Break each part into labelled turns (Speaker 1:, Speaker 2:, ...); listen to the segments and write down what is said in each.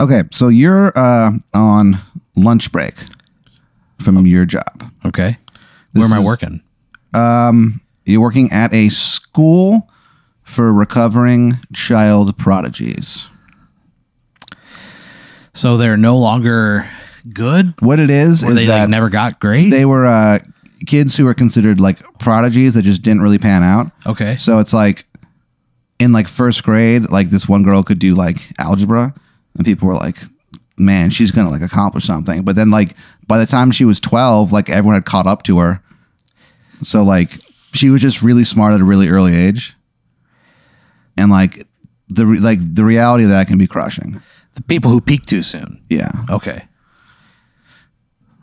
Speaker 1: Okay, so you're uh, on lunch break from your job.
Speaker 2: Okay. Where
Speaker 1: This
Speaker 2: am I
Speaker 1: is-
Speaker 2: working?
Speaker 1: You're working at a school for recovering child prodigies.
Speaker 2: So they're no longer good?
Speaker 1: What it is
Speaker 2: Or
Speaker 1: is
Speaker 2: they
Speaker 1: that
Speaker 2: like never got great?
Speaker 1: they were uh, kids who were considered like prodigies that just didn't really pan out.
Speaker 2: okay.
Speaker 1: So it's like in like first grade, like this one girl could do like algebra, and people were like, "Man, she's gonna like accomplish something." But then like by the time she was twelve, like everyone had caught up to her. So like she was just really smart at a really early age, and like the re- like the reality of that can be crushing.
Speaker 2: The people who peak too soon.
Speaker 1: Yeah.
Speaker 2: Okay.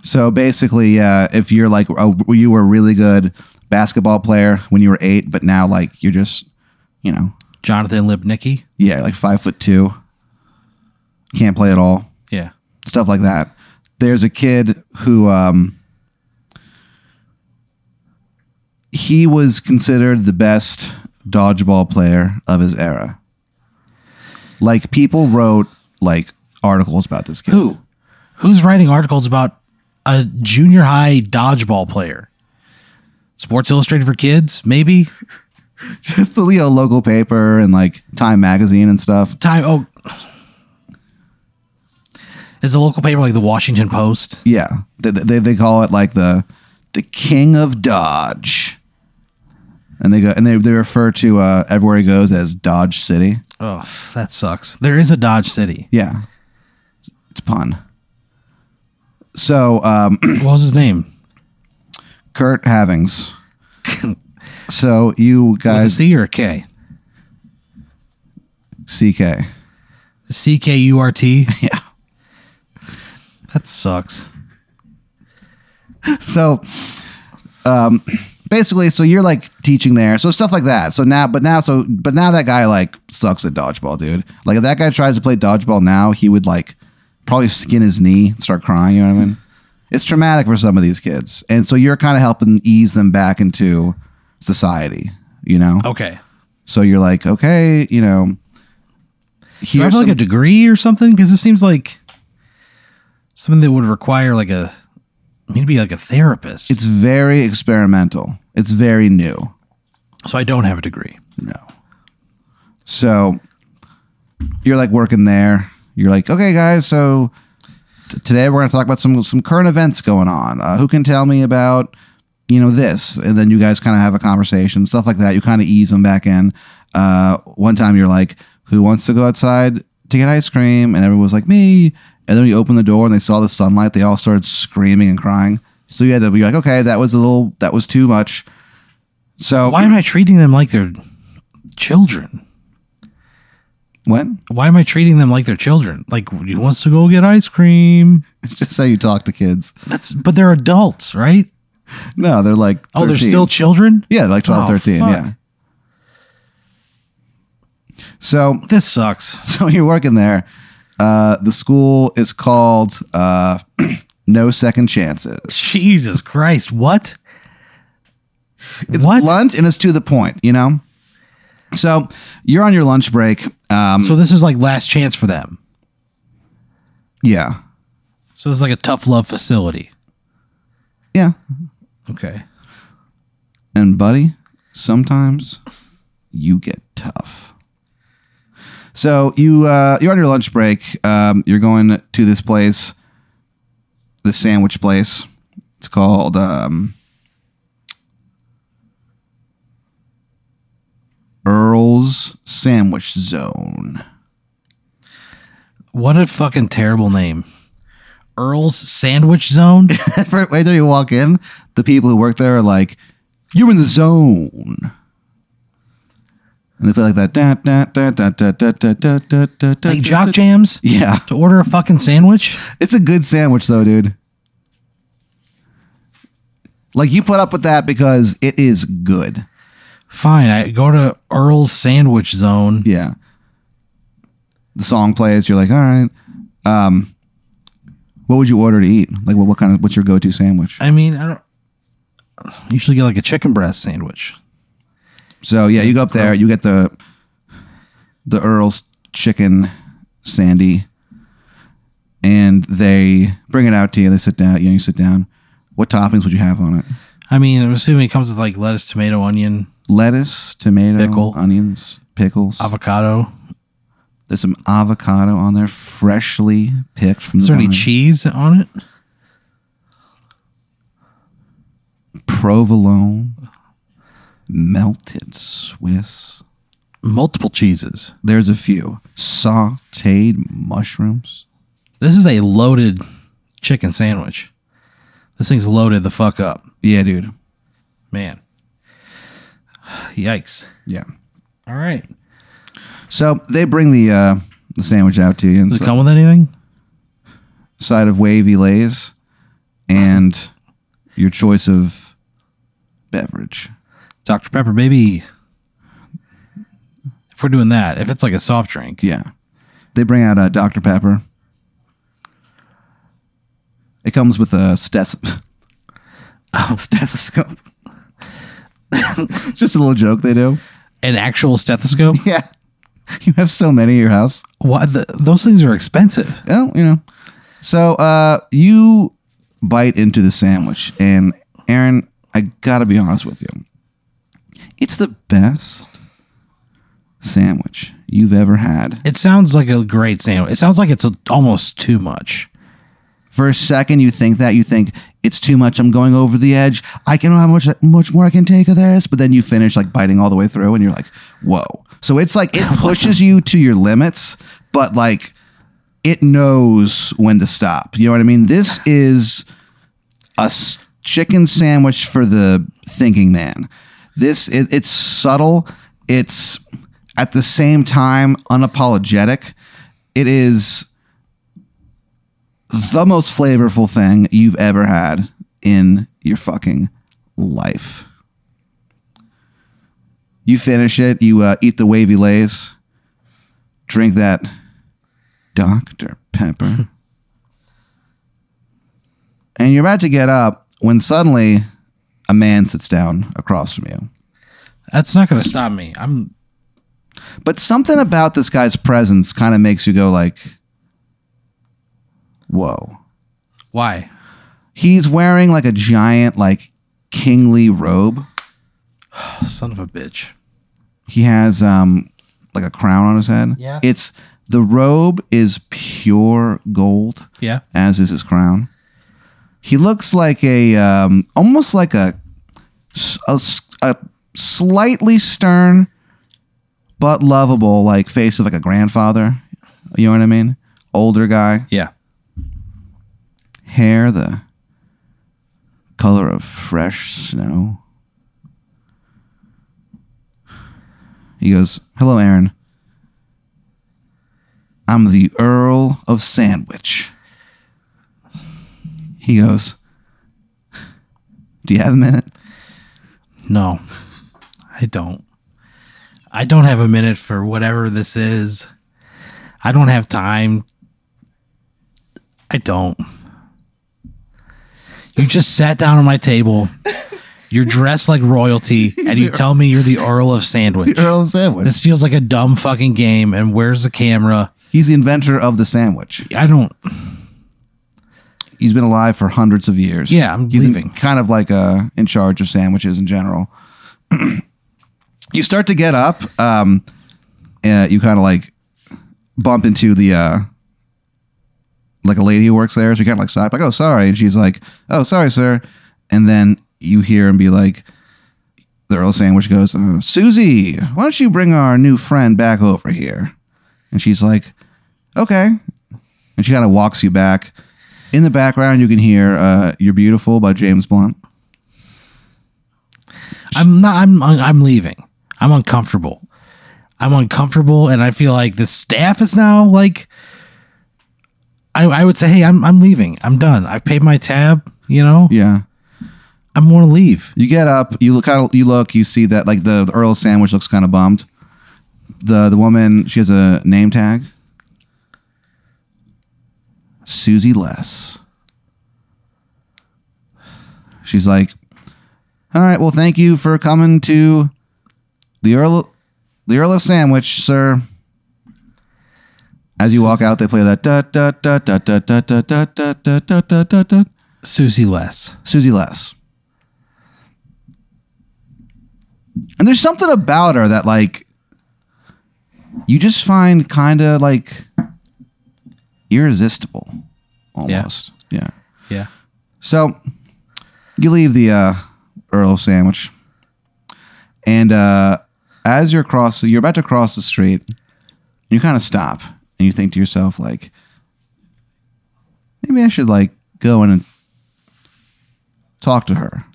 Speaker 1: So basically, if you're like a, you were a really good basketball player when you were eight, but now like you're just, you know,
Speaker 2: Jonathan Lipnicki.
Speaker 1: yeah, like five foot two, can't play at all,
Speaker 2: Yeah.
Speaker 1: stuff like that. There's a kid who um, he was considered the best dodgeball player of his era. Like people wrote like articles about this kid.
Speaker 2: Who? Who's writing articles about a junior high dodgeball player? Sports Illustrated for kids, maybe.
Speaker 1: Just the you know, local paper and like Time magazine and stuff.
Speaker 2: Time. Oh, is the local paper like the Washington Post?
Speaker 1: Yeah, they, they, they call it like the the king of Dodge, and they go and they, they refer to uh, everywhere he goes as Dodge City.
Speaker 2: Oh, that sucks. There is a Dodge City.
Speaker 1: Yeah, it's a pun. So um,
Speaker 2: What was his name?
Speaker 1: Kurt Havings. so you guys,
Speaker 2: C or K?
Speaker 1: CK.
Speaker 2: C K U R T.
Speaker 1: Yeah.
Speaker 2: That sucks.
Speaker 1: so um basically so you're like teaching there so stuff like that so now but now so but now that guy like sucks at dodgeball dude like if that guy tries to play dodgeball now he would like probably skin his knee start crying you know what i mean it's traumatic for some of these kids and so you're kind of helping ease them back into society you know
Speaker 2: Okay.
Speaker 1: so you're like okay you know
Speaker 2: Do I
Speaker 1: here's
Speaker 2: have like
Speaker 1: some-
Speaker 2: a degree or something? Because it seems like something that would require like a maybe like a therapist.
Speaker 1: it's very experimental it's very new
Speaker 2: so I don't have a degree.
Speaker 1: No. So you're like working there. You're like, okay, guys. So t- today we're going to talk about some some current events going on. Uh, who can tell me about you know this? And then you guys kind of have a conversation, stuff like that. You kind of ease them back in. Uh, one time you're like, who wants to go outside to get ice cream? And everyone was like, me. And then you open the door and they saw the sunlight. They all started screaming and crying. So you had to be like, okay, that was a little, that was too much. So
Speaker 2: Why am I treating them like they're children?
Speaker 1: what?
Speaker 2: Why am I treating them like they're children? Like he wants to go get ice cream.
Speaker 1: It's just how you talk to kids.
Speaker 2: That's but they're adults, right?
Speaker 1: No, they're like
Speaker 2: Oh, they're still children?
Speaker 1: yeah, like 12,
Speaker 2: Oh,
Speaker 1: 13,
Speaker 2: fuck.
Speaker 1: yeah. So
Speaker 2: This sucks.
Speaker 1: so you're working there. Uh, the school is called uh, No Second Chances.
Speaker 2: Jesus Christ. What?
Speaker 1: It's
Speaker 2: what?
Speaker 1: blunt and it's to the point, you know? So you're on your lunch break. Um,
Speaker 2: So this is like last chance for them.
Speaker 1: yeah.
Speaker 2: So this is like a tough love facility.
Speaker 1: Yeah.
Speaker 2: Okay.
Speaker 1: And buddy, sometimes you get tough. So you uh, you're on your lunch break. Um, you're going to this place, the sandwich place. It's called um, Earl's Sandwich Zone.
Speaker 2: What a fucking terrible name. Earl's Sandwich Zone?
Speaker 1: Right till you walk in, the people who work there are like, "You're in the zone." And they feel like that. Da, da, da, da, da, da, da, da, da, da, da,
Speaker 2: like jock jams?
Speaker 1: Yeah,
Speaker 2: To order a fucking sandwich?
Speaker 1: it's a good sandwich though, dude. Like you put up with that because it is good.
Speaker 2: Fine. I go to Earl's Sandwich Zone.
Speaker 1: Yeah. The song plays. You're like, all right. Um, what would you order to eat? Like, what, what kind of what's your go-to sandwich?
Speaker 2: I mean, I don't usually get like a chicken breast sandwich.
Speaker 1: So yeah, you go up there, you get the the Earl's chicken sandy. and they bring it out to you. They sit down. You know, you sit down. What toppings would you have on it?
Speaker 2: I mean, I'm assuming it comes with like lettuce, tomato, onion,
Speaker 1: Lettuce, tomato,
Speaker 2: Pickle.
Speaker 1: onions, pickles.
Speaker 2: avocado.
Speaker 1: There's some avocado on there, freshly picked from
Speaker 2: Is
Speaker 1: the
Speaker 2: there any
Speaker 1: vine.
Speaker 2: cheese on it?
Speaker 1: provolone, melted Swiss.
Speaker 2: Multiple cheeses.
Speaker 1: There's a few sautéed mushrooms.
Speaker 2: This is a loaded chicken sandwich. This thing's loaded the fuck up.
Speaker 1: Yeah, dude.
Speaker 2: Man. Yikes.
Speaker 1: Yeah.
Speaker 2: All right.
Speaker 1: So they bring the uh, the sandwich out to you
Speaker 2: Does it come with anything?
Speaker 1: side of wavy lays and your choice of beverage.
Speaker 2: Dr. Pepper, baby. If we're doing that, if it's like a soft drink,
Speaker 1: Yeah. They bring out a Dr. Pepper. It comes with a stes- stethoscope. Just a little joke they do.
Speaker 2: an actual stethoscope.
Speaker 1: Yeah. You have so many at your house.
Speaker 2: what? The, those things are expensive.
Speaker 1: Well, you know. So uh, you bite into the sandwich, and Aaron, I gotta be honest with you. It's the best sandwich you've ever had.
Speaker 2: It sounds like a great sandwich. It sounds like it's a, almost too much.
Speaker 1: For a second, you think that you think it's too much. I'm going over the edge. I can know how much much more I can take of this. But then you finish like biting all the way through, and you're like, "Whoa!" So it's like it pushes you to your limits, but like it knows when to stop. You know what I mean? This is a s- chicken sandwich for the thinking man. This it, it's subtle. It's at the same time unapologetic. It is the most flavorful thing you've ever had in your fucking life. You finish it, you uh, eat the wavy lays, drink that Dr. Pepper, and you're about to get up when suddenly a man sits down across from you.
Speaker 2: That's not going to stop me. I'm
Speaker 1: But something about this guy's presence kind of makes you go like, "Whoa."
Speaker 2: why?
Speaker 1: He's wearing like a giant like kingly robe.
Speaker 2: Son of a bitch.
Speaker 1: He has um like a crown on his head.
Speaker 2: Yeah.
Speaker 1: It's the robe is pure gold,
Speaker 2: Yeah.
Speaker 1: as is his crown. He looks like a um almost like a, a slightly stern but lovable like face of like a grandfather. You know what I mean? Older guy.
Speaker 2: Yeah.
Speaker 1: hair the color of fresh snow. He goes, Hello, Aaron. I'm the Earl of Sandwich. He goes, Do you have a minute?
Speaker 2: No, I don't. I don't have a minute for whatever this is. I don't have time. I don't. You just sat down on my table. You're dressed like royalty, and you tell me you're the Earl of Sandwich.
Speaker 1: Earl of Sandwich.
Speaker 2: This feels like a dumb fucking game. And where's the camera?
Speaker 1: He's the inventor of the sandwich.
Speaker 2: I don't.
Speaker 1: He's been alive for hundreds of years.
Speaker 2: Yeah, I'm
Speaker 1: He's in-
Speaker 2: leaving.
Speaker 1: kind of like uh, in charge of sandwiches in general. you start to get up. Um, uh, you kind of like bump into the uh, like a lady who works there. So you kind of like stop, like, "Oh, sorry," and she's like, "Oh, sorry, sir," and then you hear him be like. The Earl Sandwich goes, uh, Susie, why don't you bring our new friend back over here? And she's like, okay. And she kind of walks you back. In the background, you can hear uh, "You're Beautiful" by James Blunt.
Speaker 2: I'm not. I'm. I'm leaving. I'm uncomfortable. I'm uncomfortable, and I feel like the staff is now like. I, I would say, hey, I'm I'm leaving. I'm done. I've paid my tab. You know,
Speaker 1: Yeah,
Speaker 2: I want to leave.
Speaker 1: you get up, you look kind of, you look, you see that like the, the Earl Sandwich looks kind of bummed. The the woman, she has a name tag. Susie Less. She's like, "All right, well, thank you for coming to the Earl, the Earl of Sandwich, sir. As you walk out, they play that da da da da da da da da da da da da da da.
Speaker 2: Susie Less.
Speaker 1: Susie Less. And there's something about her that like you just find kind of like irresistible almost. Yeah.
Speaker 2: Yeah.
Speaker 1: So you leave the uh, Earl sandwich, and uh, as you're cross, you're about to cross the street. You kind of stop and you think to yourself, like, maybe I should like go in and talk to her.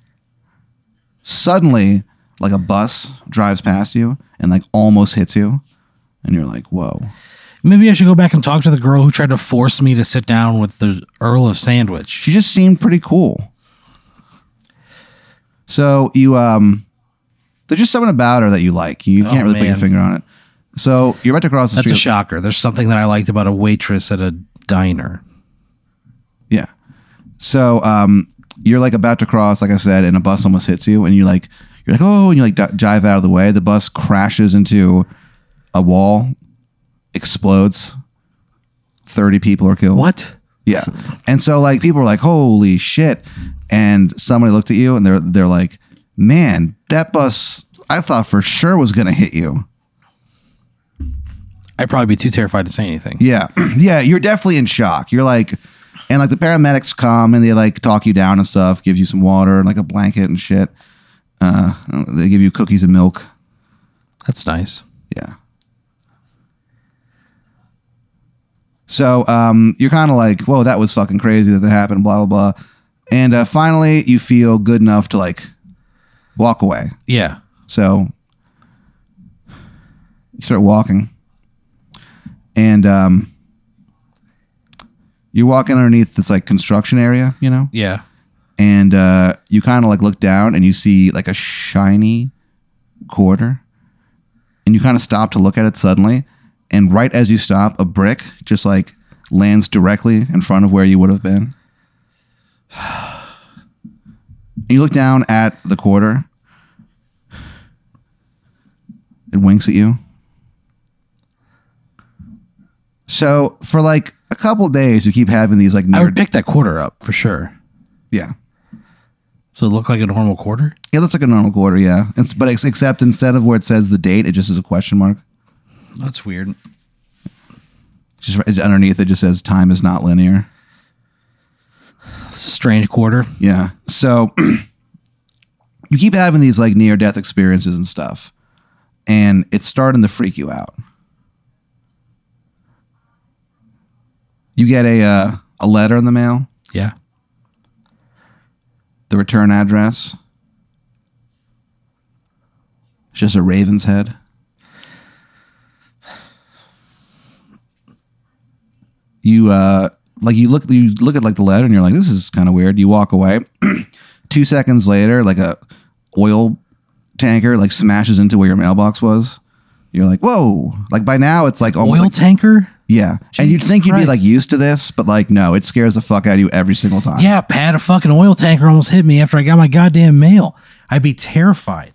Speaker 1: Suddenly, like a bus drives past you and like almost hits you, and you're like, "Whoa!"
Speaker 2: Maybe I should go back and talk to the girl who tried to force me to sit down with the Earl of Sandwich.
Speaker 1: She just seemed pretty cool. So you um there's just something about her that you like. You can't
Speaker 2: Oh,
Speaker 1: really put your finger on it. So you're about to cross the street.
Speaker 2: That's a shocker. There's something that I liked about a waitress at a diner.
Speaker 1: yeah. So um you're like about to cross, like I said, and a bus almost hits you, and you like you're like, oh, and you like di- jive out of the way. The bus crashes into a wall, explodes. Thirty people are killed.
Speaker 2: What?
Speaker 1: Yeah. And so like people were like, "Holy shit!" And somebody looked at you and they're they're like, "Man, that bus I thought for sure was gonna hit you."
Speaker 2: I'd probably be too terrified to say anything.
Speaker 1: Yeah, yeah. You're definitely in shock. You're like, and like the paramedics come and they like talk you down and stuff, give you some water and like a blanket and shit. Uh, they give you cookies and milk.
Speaker 2: That's nice.
Speaker 1: Yeah. So um, you're kind of like, whoa, that was fucking crazy that that happened, blah, blah, blah. And uh, finally, you feel good enough to like walk away.
Speaker 2: Yeah.
Speaker 1: So you start walking. And um, you're walking underneath this like construction area, you know?
Speaker 2: Yeah.
Speaker 1: and uh, you kind of like look down and you see like a shiny quarter and you kind of stop to look at it suddenly and right as you stop a brick just like lands directly in front of where you would have been and you look down at the quarter it winks at you so for like a couple days you keep having these like
Speaker 2: I
Speaker 1: near
Speaker 2: would pick that quarter up for sure.
Speaker 1: yeah
Speaker 2: So it looked like a normal quarter?
Speaker 1: It looks like a normal quarter, yeah. It's, but ex- except instead of where it says the date, it just is a question mark.
Speaker 2: That's weird.
Speaker 1: Just underneath it just says time is not linear.
Speaker 2: It's a strange quarter.
Speaker 1: Yeah. So you keep having these like near death experiences and stuff, and it's starting to freak you out. You get a uh, a letter in the mail,
Speaker 2: Yeah.
Speaker 1: the return address. It's just a raven's head. You uh like you look you look at like the letter and you're like this is kind of weird. You walk away. 2 seconds later like a oil tanker like smashes into where your mailbox was. You're like, "Whoa." Like by now it's like almost
Speaker 2: Oil
Speaker 1: like-
Speaker 2: tanker?
Speaker 1: yeah. and you'd
Speaker 2: Jesus
Speaker 1: think you'd be like used to this, but like no, it scares the fuck out of you every single time.
Speaker 2: Yeah, Pat, a fucking oil tanker almost hit me after I got my goddamn mail. I'd be terrified.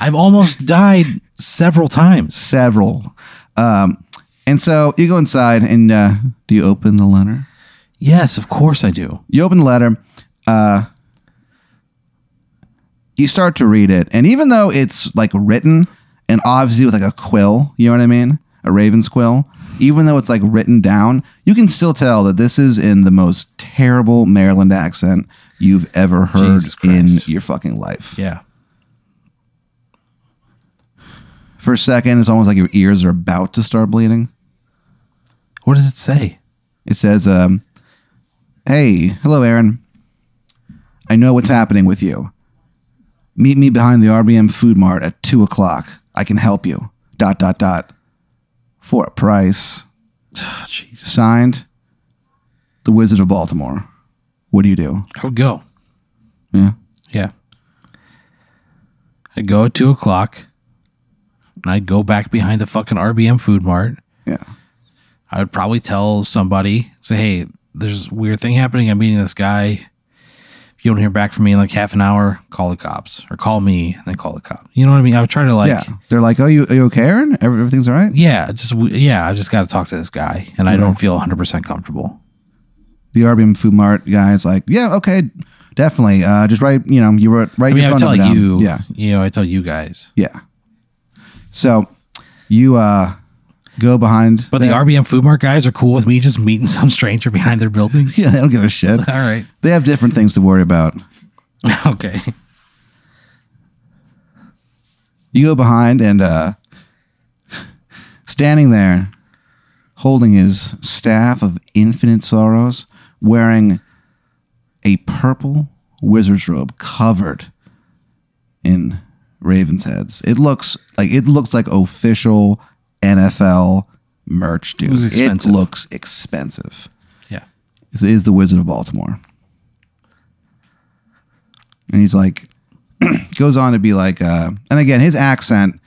Speaker 2: I've almost died several times.
Speaker 1: several. Um, and so you go inside and uh, do you open the letter?
Speaker 2: Yes, of course I do.
Speaker 1: You open the letter. Uh, you start to read it, and even though it's like written and obviously with like a quill, you know what I mean, a raven's quill. Even though it's like written down, you can still tell that this is in the most terrible Maryland accent you've ever heard in your fucking life.
Speaker 2: Yeah.
Speaker 1: For a second, it's almost like your ears are about to start bleeding.
Speaker 2: What does it say?
Speaker 1: It says, um, Hey, hello, Aaron. I know what's happening with you. Meet me behind the RBM Food Mart at 2 o'clock. I can help you. Dot, dot, dot. For a price.
Speaker 2: Oh, Jesus.
Speaker 1: Signed, The Wizard of Baltimore. What do you do?
Speaker 2: I would go.
Speaker 1: Yeah.
Speaker 2: Yeah. I'd go at two o'clock. And I'd go back behind the fucking RBM food mart.
Speaker 1: Yeah.
Speaker 2: I would probably tell somebody, say, hey, there's a weird thing happening. I'm meeting this guy. If you don't hear back from me in like half an hour, call the cops or call me and then call the cop. You know what I mean? I would try to like,
Speaker 1: yeah. They're like, "Oh, you are you okay, Aaron? Everything's all right." Yeah.
Speaker 2: Just yeah, I just got to talk to this guy, and I don't feel 100 percent comfortable.
Speaker 1: The RBM Food Mart guy's like, "Yeah, okay, definitely. Uh, just write, you know, you wrote right
Speaker 2: I mean,
Speaker 1: your
Speaker 2: I
Speaker 1: phone
Speaker 2: tell
Speaker 1: number down.
Speaker 2: you,
Speaker 1: Yeah,
Speaker 2: you know, I tell you guys,
Speaker 1: yeah. So you uh go behind,
Speaker 2: but the RBM Food Mart guys are cool with me just meeting some stranger behind their building.
Speaker 1: yeah, they don't give a shit.
Speaker 2: All right,
Speaker 1: They have different things to worry about.
Speaker 2: okay,
Speaker 1: You go behind and uh standing there holding his staff of infinite sorrows, wearing a purple wizard's robe covered in ravens heads. It looks like it looks like official NFL merch, dude.
Speaker 2: expensive.
Speaker 1: It looks expensive.
Speaker 2: yeah,
Speaker 1: It is the Wizard of Baltimore. And he's like, goes on to be like, uh, and again, his accent,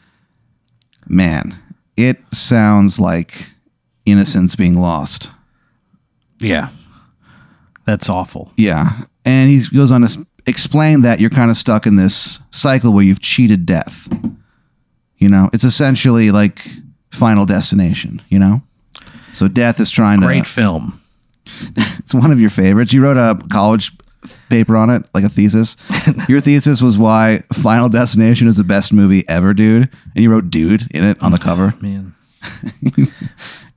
Speaker 1: man, it sounds like innocence being lost.
Speaker 2: yeah, that's awful.
Speaker 1: Yeah. And he goes on to explain that you're kind of stuck in this cycle where you've cheated death. You know, it's essentially like Final Destination, you know? So death is trying
Speaker 2: Great
Speaker 1: to.
Speaker 2: Great film.
Speaker 1: It's one of your favorites. You wrote a college paper on it, like a thesis. your thesis was why Final Destination is the best movie ever, dude. And you wrote dude in it on the cover.
Speaker 2: Man,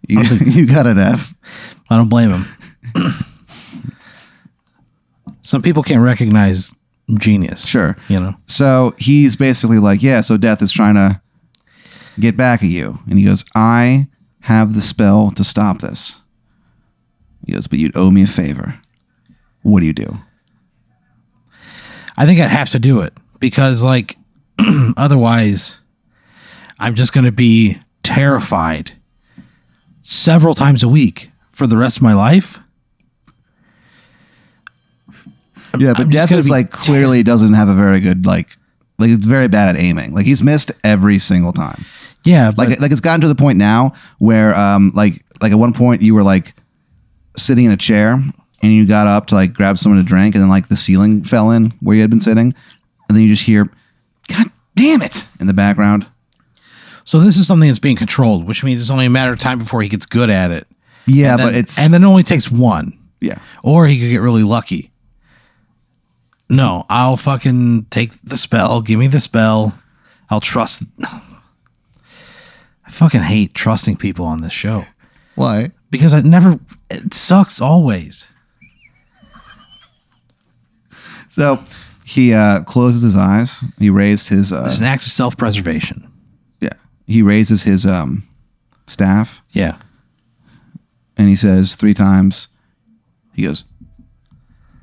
Speaker 1: You, you got an F.
Speaker 2: I don't blame him. Some people can't recognize genius.
Speaker 1: Sure.
Speaker 2: You know,
Speaker 1: So he's basically like, yeah, so death is trying to get back at you. And he goes, I have the spell to stop this. He goes, but you'd owe me a favor. What do you do?
Speaker 2: I think I'd have to do it because, like, otherwise, I'm just going to be terrified several times a week for the rest of my life.
Speaker 1: Yeah, but
Speaker 2: I'm
Speaker 1: death is like clearly doesn't have a very good like like it's very bad at aiming. Like he's missed every single time.
Speaker 2: Yeah, but
Speaker 1: Like like it's gotten to the point now where um like like at one point you were like sitting in a chair and you got up to like grab someone to drink and then like the ceiling fell in where you had been sitting and then you just hear God damn it in the background.
Speaker 2: so this is something that's being controlled, which means it's only a matter of time before he gets good at it.
Speaker 1: Yeah,
Speaker 2: And then-
Speaker 1: but it's
Speaker 2: and then it only takes one,
Speaker 1: yeah.
Speaker 2: or he could get really lucky. No, I'll fucking take the spell. Give me the spell. I'll trust. Fucking hate trusting people on this show.
Speaker 1: Why?
Speaker 2: because I never it sucks always.
Speaker 1: So he uh closes his eyes. He raised his uh
Speaker 2: It's an act of self-preservation.
Speaker 1: yeah. He raises his um staff
Speaker 2: Yeah.
Speaker 1: and he says three times, he goes,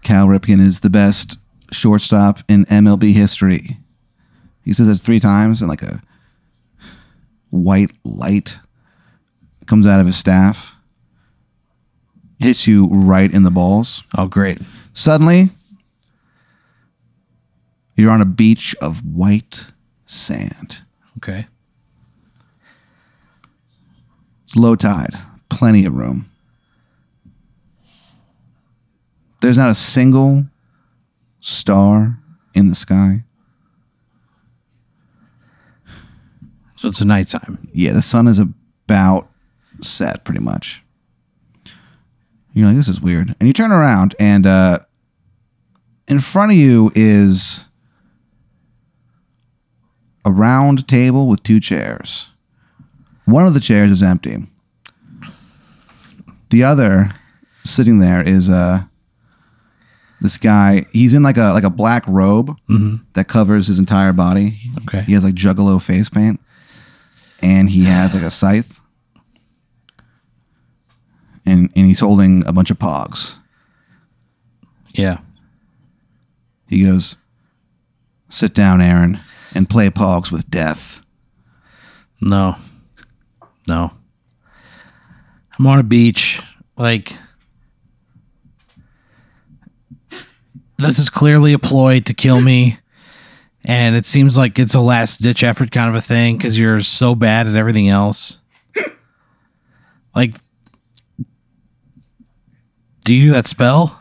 Speaker 1: Cal Ripken is the best shortstop in MLB history. He says it three times, in like a white light comes out of his staff, hits you right in the balls.
Speaker 2: Oh, great.
Speaker 1: Suddenly, you're on a beach of white sand.
Speaker 2: Okay.
Speaker 1: It's low tide, plenty of room. There's not a single star in the sky.
Speaker 2: So it's a nighttime.
Speaker 1: Yeah, the sun is about set pretty much. You're like, this is weird. And you turn around, and uh, in front of you is a round table with two chairs. One of the chairs is empty. The other sitting there is uh, this guy. He's in like a like a black robe that covers his entire body.
Speaker 2: Okay.
Speaker 1: He has like juggalo face paint, and he has like a scythe, and and he's holding a bunch of pogs.
Speaker 2: Yeah.
Speaker 1: He goes, "Sit down, Aaron, and play pogs with death."
Speaker 2: No. No. I'm on a beach. Like this is clearly a ploy to kill me. And it seems like it's a last ditch effort kind of a thing because you're so bad at everything else. Like, do you do that spell?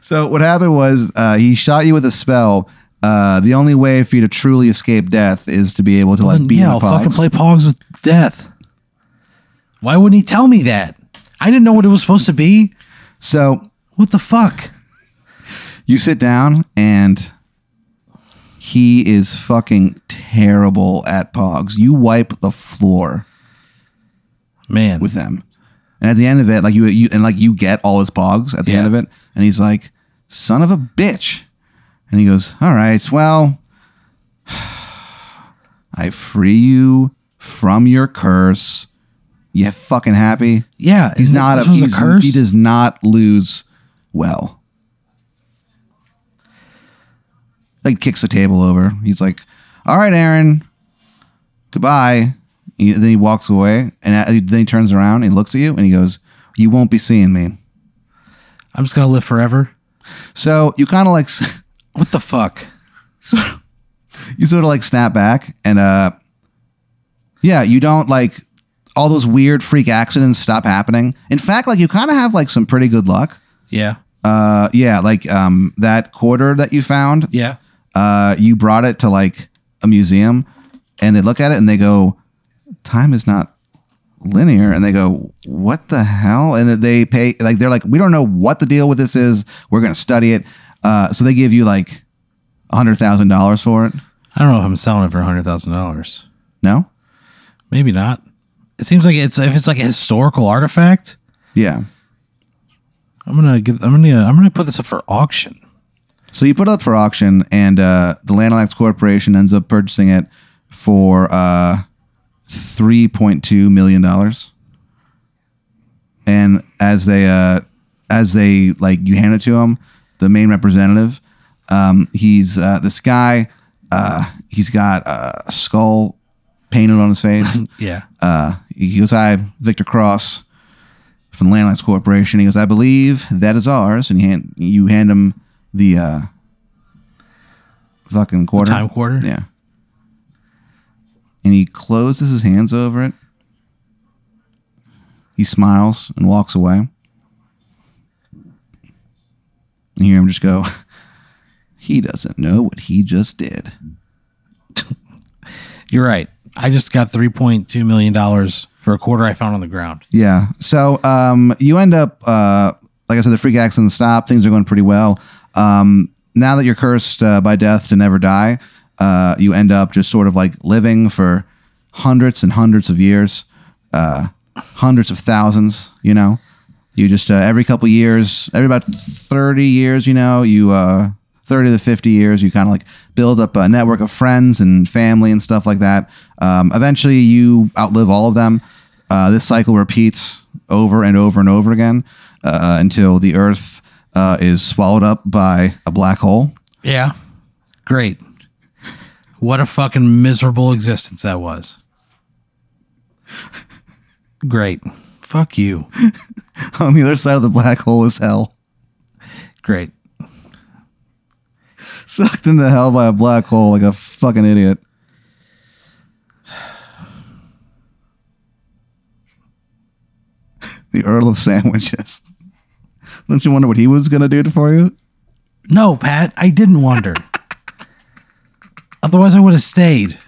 Speaker 1: So what happened was uh, he shot you with a spell. Uh, the only way for you to truly escape death is to be able to like beat
Speaker 2: yeah, I'll fucking play Pogs with death. Why wouldn't he tell me that? I didn't know what it was supposed to be.
Speaker 1: So
Speaker 2: What the fuck?
Speaker 1: you sit down and he is fucking terrible at pogs. You wipe the floor
Speaker 2: Man.
Speaker 1: with them. And at the end of it, like you, you and like you get all his pogs at the
Speaker 2: Yeah.
Speaker 1: end of it, and he's like, "Son of a bitch," and he goes, "All right, well, I free you from your curse. You fucking happy?
Speaker 2: yeah.
Speaker 1: He's not a, he's,
Speaker 2: a curse.
Speaker 1: He does not lose well. Like kicks the table over. He's like, "All right, Aaron, goodbye." He, then he walks away, and then he turns around and he looks at you, and he goes, "You won't be seeing me."
Speaker 2: I'm just gonna live forever.
Speaker 1: So you kind of like,
Speaker 2: What the fuck?
Speaker 1: you sort of like snap back, and uh, yeah, you don't like all those weird freak accidents stop happening. In fact, like you kind of have like some pretty good luck.
Speaker 2: Yeah.
Speaker 1: Uh, yeah, like um, that quarter that you found.
Speaker 2: Yeah.
Speaker 1: Uh, you brought it to like a museum, and they look at it and they go, "Time is not linear." And they go, "What the hell?" And they pay like they're like, "We don't know what the deal with this is. We're gonna study it." Uh, so they give you like a hundred thousand dollars for it.
Speaker 2: I don't know if I'm selling it for a hundred thousand dollars.
Speaker 1: No,
Speaker 2: Maybe not. It seems like it's if it's like a historical artifact.
Speaker 1: yeah.
Speaker 2: I'm gonna give. I'm gonna. I'm gonna put this up for auction.
Speaker 1: So you put it up for auction, and uh, the Lanalax Corporation ends up purchasing it for uh, three point two million dollars. And as they uh, as they like you hand it to him, the main representative, um, he's uh, this guy. Uh, he's got a skull painted on his face.
Speaker 2: Yeah.
Speaker 1: uh, he goes, "Hi, Victor Cross from the Landlines Corporation." He goes, "I believe that is ours," and you hand you hand him the uh, fucking quarter,
Speaker 2: Time quarter.
Speaker 1: yeah, and he closes his hands over it. He smiles and walks away. You hear him just go, "He doesn't know what he just did."
Speaker 2: You're right. I just got three point two million dollars for a quarter I found on the ground.
Speaker 1: Yeah. So um, you end up, uh, like I said, the freak accident stop. Things are going pretty well. Um, now that you're cursed uh, by death to never die, uh, you end up just sort of like living for hundreds and hundreds of years, uh, hundreds of thousands. You know, you just uh, every couple years, every about thirty years, you know, you uh, thirty to fifty years, you kind of like build up a network of friends and family and stuff like that. Um, eventually, you outlive all of them. Uh, this cycle repeats over and over and over again until the Earth uh, is swallowed up by a black hole.
Speaker 2: Yeah. Great. What a fucking miserable existence that was. Great. Fuck you.
Speaker 1: On the other side of the black hole is hell.
Speaker 2: Great.
Speaker 1: Sucked into hell by a black hole like a fucking idiot. the Earl of Sandwiches. Don't you wonder what he was gonna do for you?
Speaker 2: No, Pat, I didn't wonder. Otherwise, I would have stayed.